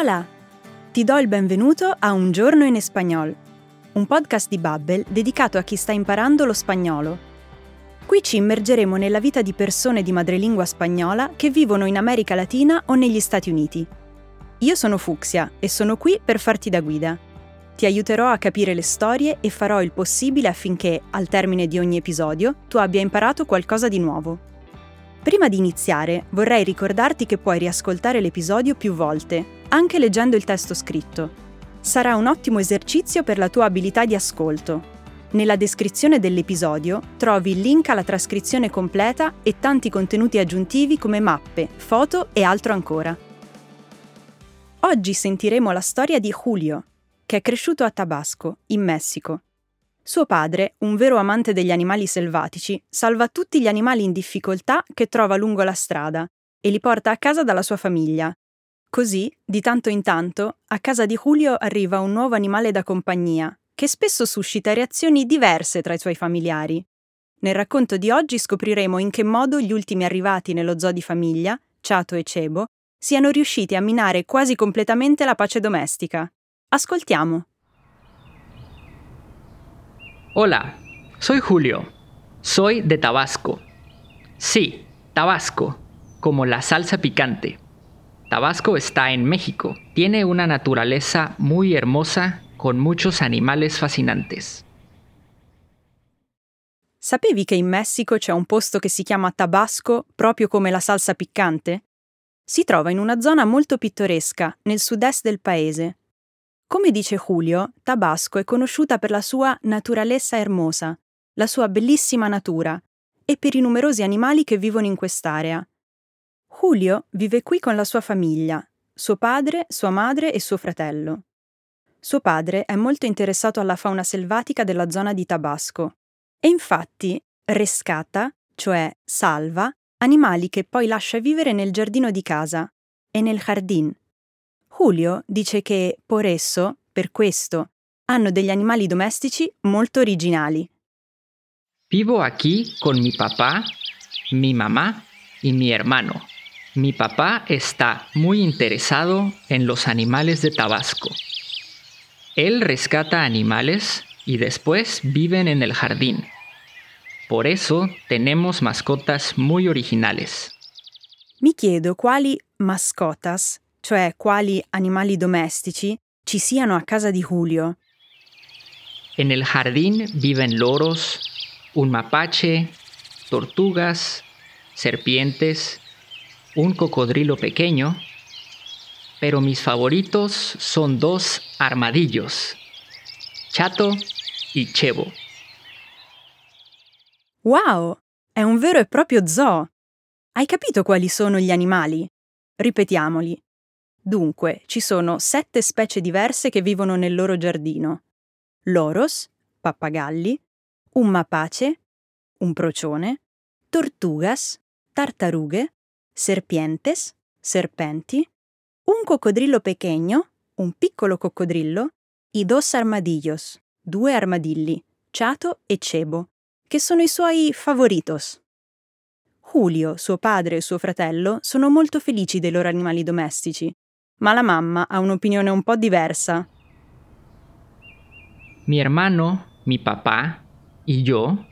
Hola! Ti do il benvenuto a Un giorno in espagnol, un podcast di Babbel dedicato a chi sta imparando lo spagnolo. Qui ci immergeremo nella vita di persone di madrelingua spagnola che vivono in America Latina o negli Stati Uniti. Io sono Fuxia e sono qui per farti da guida. Ti aiuterò a capire le storie e farò il possibile affinché, al termine di ogni episodio, tu abbia imparato qualcosa di nuovo. Prima di iniziare, vorrei ricordarti che puoi riascoltare l'episodio più volte, anche leggendo il testo scritto. Sarà un ottimo esercizio per la tua abilità di ascolto. Nella descrizione dell'episodio trovi il link alla trascrizione completa e tanti contenuti aggiuntivi come mappe, foto e altro ancora. Oggi sentiremo la storia di Julio, che è cresciuto a Tabasco, in Messico. Suo padre, un vero amante degli animali selvatici, salva tutti gli animali in difficoltà che trova lungo la strada e li porta a casa dalla sua famiglia. Così, di tanto in tanto, a casa di Julio arriva un nuovo animale da compagnia, che spesso suscita reazioni diverse tra i suoi familiari. Nel racconto di oggi scopriremo in che modo gli ultimi arrivati nello zoo di famiglia, Chato e Cebo, siano riusciti a minare quasi completamente la pace domestica. Ascoltiamo. Hola, soy Julio. Soy de Tabasco. Sí, Tabasco, como la salsa picante. Tabasco está en México. Tiene una naturaleza muy hermosa con muchos animales fascinantes. Sapevi che in Messico c'è un posto che si chiama Tabasco proprio come la salsa piccante? Si trova in una zona molto pittoresca, nel sud-est del paese, come dice Julio, Tabasco è conosciuta per la sua naturalezza hermosa, la sua bellissima natura, e per i numerosi animali che vivono in quest'area. Julio vive qui con la sua famiglia, suo padre, sua madre e suo fratello. Suo padre è molto interessato alla fauna selvatica della zona di Tabasco e infatti rescata, cioè salva, animali che poi lascia vivere nel giardino di casa e nel jardín, Julio dice che, por eso, per questo, hanno degli animali domestici molto originali. Vivo aquí con mi papá, mi mamá y mi hermano. Mi papá está muy interesado en los animales de Tabasco. Él rescata animales y después viven en el jardín. Por eso tenemos mascotas muy originales. Mi chiedo quali mascotas cioè quali animali domestici, ci siano a casa di Julio. En el jardín viven loros, un mapache, tortugas, serpientes, un cocodrilo pequeño, pero mis favoritos son dos armadillos, Chato y Chevo. Wow! È un vero e proprio zoo! Hai capito quali sono gli animali? Ripetiamoli. Dunque, ci sono sette specie diverse che vivono nel loro giardino. Loros, pappagalli, un mapace, un procione, tortugas, tartarughe, serpientes, serpenti, un coccodrillo pequeño, un piccolo coccodrillo, i dos armadillos, due armadilli, Chato e Cebo, che sono i suoi favoritos. Julio, suo padre e suo fratello sono molto felici dei loro animali domestici ma la mamma ha un'opinione un po' diversa. Mi hermano, mi papá y yo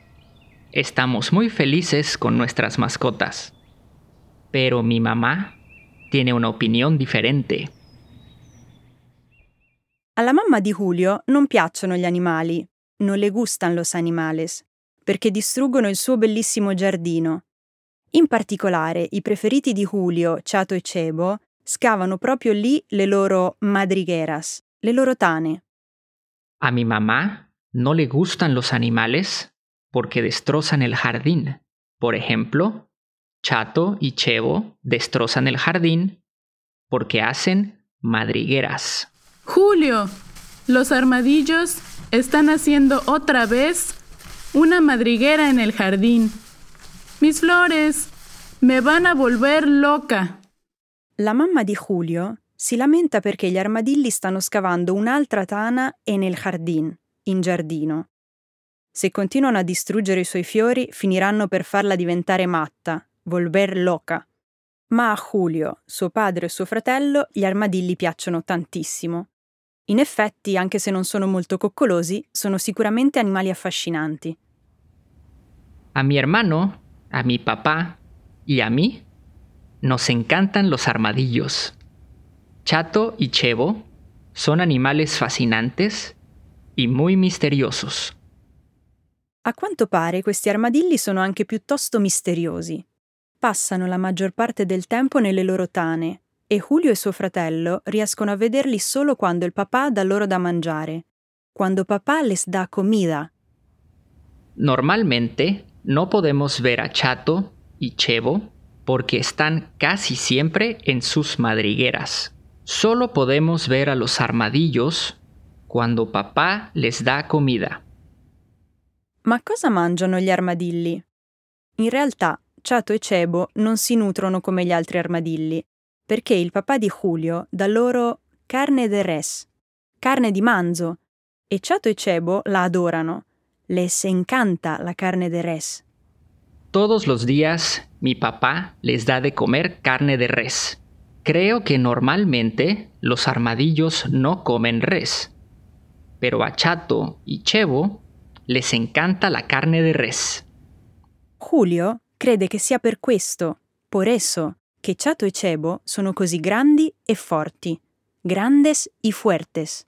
estamos muy felices con nuestras mascotas, pero mi mamá tiene una opinión. Alla mamma di Julio non piacciono gli animali, non le gustan los animales, perché distruggono il suo bellissimo giardino. In particolare, i preferiti di Julio, Chato e Cebo, scavano proprio lì le loro madrigueras, le loro tane. A mi mamá no le gustan los animales porque destrozan el jardín. Por ejemplo, Chato y Chevo destrozan el jardín porque hacen madrigueras. Julio, los armadillos están haciendo otra vez una madriguera en el jardín. Mis flores me van a volver loca. La mamma di Julio si lamenta perché gli armadilli stanno scavando un'altra tana e nel jardín, in giardino. Se continuano a distruggere i suoi fiori, finiranno per farla diventare matta, volver loca. Ma a Julio, suo padre e suo fratello, gli armadilli piacciono tantissimo. In effetti, anche se non sono molto coccolosi, sono sicuramente animali affascinanti. A mi hermano, a mi papá y a mí nos encantan los armadillos. Chato y Chevo son animales fascinantes y muy misteriosos. A quanto pare questi armadilli sono anche piuttosto misteriosi. Passano la maggior parte del tempo nelle loro tane e Julio e suo fratello riescono a vederli solo quando il papà dà loro da mangiare, quando papà les da comida. Normalmente no podemos ver a Chato y Chevo porque están casi siempre en sus madrigueras. Solo podemos ver a los armadillos cuando papá les da comida. Ma cosa mangiano gli armadilli? In realtà Ciato e Cebo non si nutrono come gli altri armadilli, perché il papà di Julio dà loro carne de res, carne di manzo, e Ciato e Cebo la adorano. Les encanta la carne de res. Todos los días mi papá les da de comer carne de res. Creo que normalmente los armadillos no comen res, pero a Chato y Chevo les encanta la carne de res. Julio crede che sia per questo, por eso, che Chato e Cebo sono così grandi e forti, grandes y fuertes.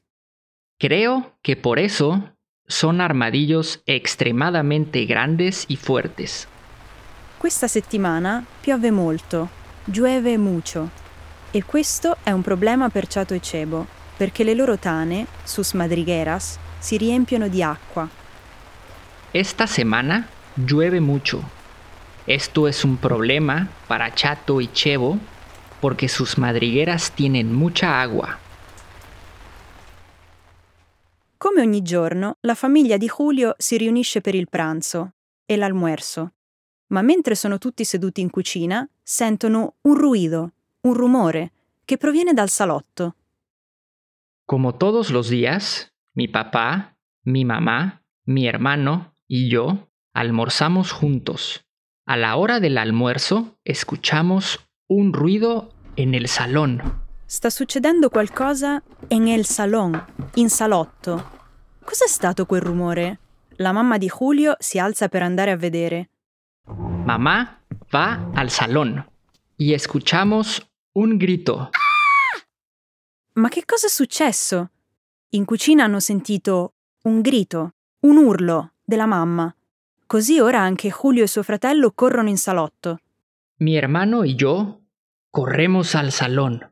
Creo que por eso son armadillos extremadamente grandes y fuertes. Questa settimana piove molto, llueve mucho, e questo è un problema per Chato e Cebo, perché le loro tane, sus madrigueras, si riempiono di acqua. Esta semana llueve mucho. Esto es un problema para Chato y Chevo porque sus madrigueras tienen mucha agua. Come ogni giorno, la famiglia di Julio si riunisce per il pranzo e l'almuerzo. Ma mentre sono tutti seduti in cucina, sentono un ruido, un rumore, che proviene dal salotto. Como todos los días, mi papá, mi mamá, mi hermano y yo almorzamos juntos. A la hora del almuerzo escuchamos un ruido en el salón. Sta succedendo qualcosa en el salón, in salotto. Cos'è stato quel rumore? La mamma di Julio si alza per andare a vedere. Mamá va al salón y escuchamos un grito. Ma che cosa è successo? In cucina hanno sentito un grido, un urlo della mamma. Così ora anche Julio e suo fratello corrono in salotto. Mi hermano y yo corremos al salón.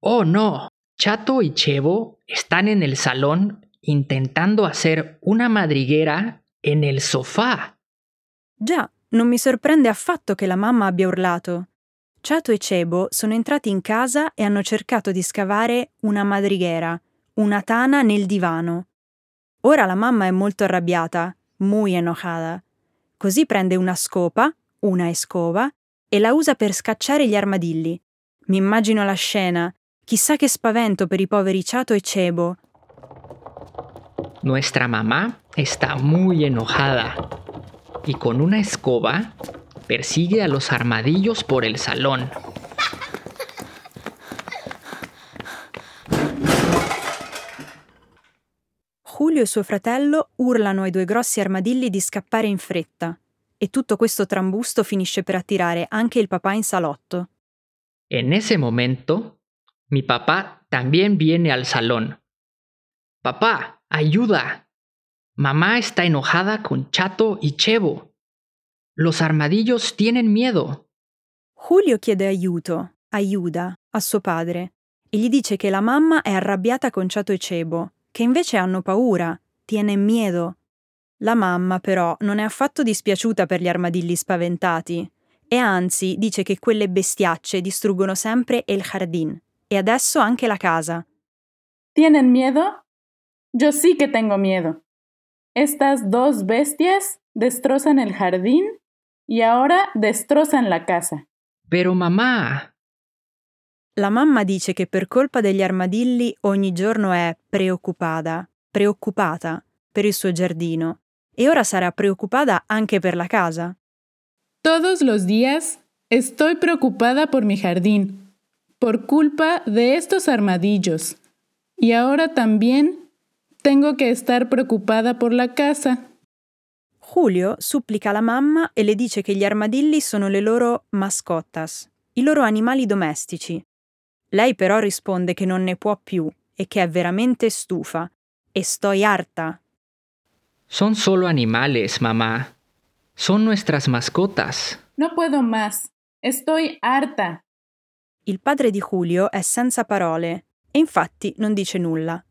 Oh no, Chato y Chevo están en el salón intentando hacer una madriguera en el sofá. Già, non mi sorprende affatto che la mamma abbia urlato. Chato e Cebo sono entrati in casa e hanno cercato di scavare una madriguera, una tana nel divano. Ora la mamma è molto arrabbiata, muy enojada. Così prende una scopa, una escova, e la usa per scacciare gli armadilli. Mi immagino la scena. Chissà che spavento per i poveri Chato e Cebo. Nuestra mamá está muy enojada y con una escoba persigue a los armadillos por el salón. Julio e suo fratello urlano ai due grossi armadilli di scappare in fretta, e tutto questo trambusto finisce per attirare anche il papà in salotto. En ese momento, mi papá también viene al salón. Papá, ayuda. Mamá está enojada con Chato y Chevo. Los armadillos tienen miedo. Julio chiede aiuto, aiuta, a suo padre, e gli dice che la mamma è arrabbiata con Chato e Cebo, che invece hanno paura, tienen miedo. La mamma, però, non è affatto dispiaciuta per gli armadilli spaventati, e anzi dice che quelle bestiacce distruggono sempre el jardín, e adesso anche la casa. ¿Tienen miedo? Yo sí que tengo miedo. Estas dos bestias destrozan el jardín y ahora destrozan la casa. Pero mamá, La mamma dice che per colpa degli armadilli ogni giorno è preoccupata, preoccupata per il suo giardino, e ora sarà preoccupata anche per la casa. Todos los días Estoy preocupada por mi jardín, por culpa de estos armadillos. Y ahora también tengo que estar preocupada por la casa. Julio supplica la mamma e le dice che gli armadilli sono le loro mascottas, i loro animali domestici. Lei però risponde che non ne può più e che è veramente stufa. Estoy harta. Son solo animales, mamá. Son nuestras mascotas. No puedo más. Estoy harta. Il padre di Julio è senza parole e infatti non dice nulla.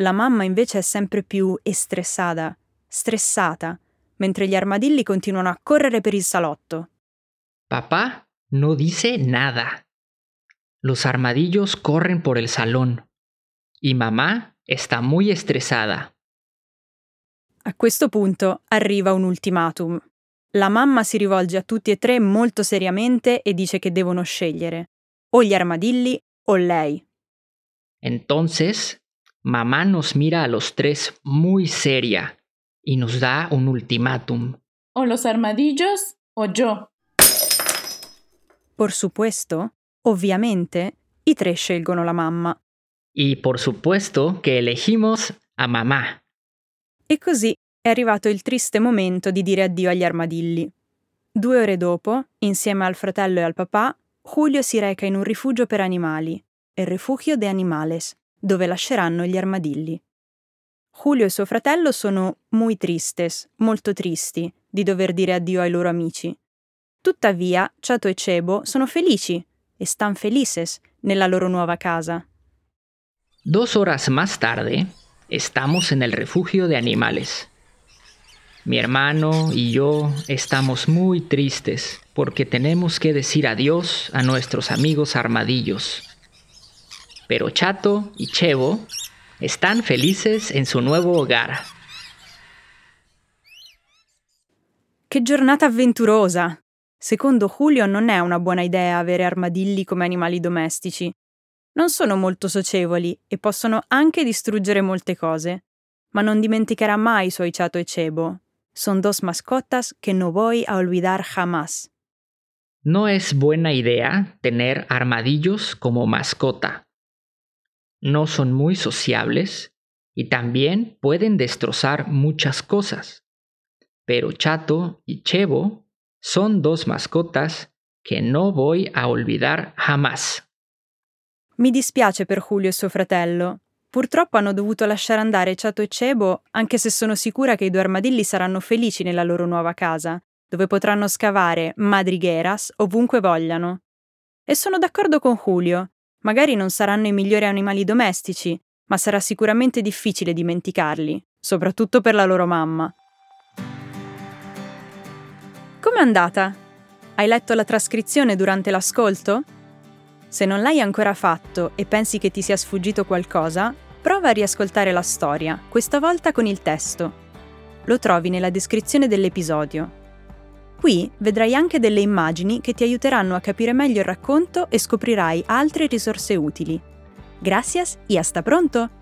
La mamma invece è sempre più estressata, stressata, mentre gli armadilli continuano a correre per il salotto. Papá no dice nada. Los armadillos corren por el salón. Y mamá está muy estresada. A questo punto arriva un ultimatum. La mamma si rivolge a tutti e tre molto seriamente e dice che devono scegliere o gli armadilli o lei. Entonces, mamá nos mira a los tres muy seria y nos da un ultimátum. O los armadillos o yo. Por supuesto, ovviamente, i tre scelgono la mamma. Y por supuesto que elegimos a mamá. E così è arrivato il triste momento di dire addio agli armadilli. Due ore dopo, insieme al fratello e al papà, Julio si reca in un rifugio per animali, il Refugio de Animales, dove lasceranno gli armadilli. Julio e suo fratello sono muy tristes, molto tristi, di dover dire addio ai loro amici. Tuttavia, Chato e Cebo sono felici e stan felices nella loro nuova casa. Dos horas más tarde, estamos en el refugio de animales. Mi hermano y yo estamos muy tristes porque tenemos que decir adiós a nuestros amigos armadillos. Pero Chato y Chevo están felices en su nuevo hogar. Che giornata avventurosa! Secondo Julio non è una buona idea avere armadilli come animali domestici. Non sono molto socievoli e possono anche distruggere molte cose. Ma non dimenticherà mai i suoi Chato e Cebo. Son dos mascotas que no voy a olvidar jamás. No es buena idea tener armadillos como mascota. No son muy sociables y también pueden destrozar muchas cosas. Pero Chato y Chevo son dos mascotas che no voy a olvidar jamás. Mi dispiace per Julio e suo fratello. Purtroppo hanno dovuto lasciare andare Chato e Cebo, anche se sono sicura che i due armadilli saranno felici nella loro nuova casa, dove potranno scavare madrigheras ovunque vogliano. E sono d'accordo con Julio. Magari non saranno i migliori animali domestici, ma sarà sicuramente difficile dimenticarli, soprattutto per la loro mamma. Com'è andata? Hai letto la trascrizione durante l'ascolto? Se non l'hai ancora fatto e pensi che ti sia sfuggito qualcosa, prova a riascoltare la storia, questa volta con il testo. Lo trovi nella descrizione dell'episodio. Qui vedrai anche delle immagini che ti aiuteranno a capire meglio il racconto e scoprirai altre risorse utili. Gracias y hasta pronto!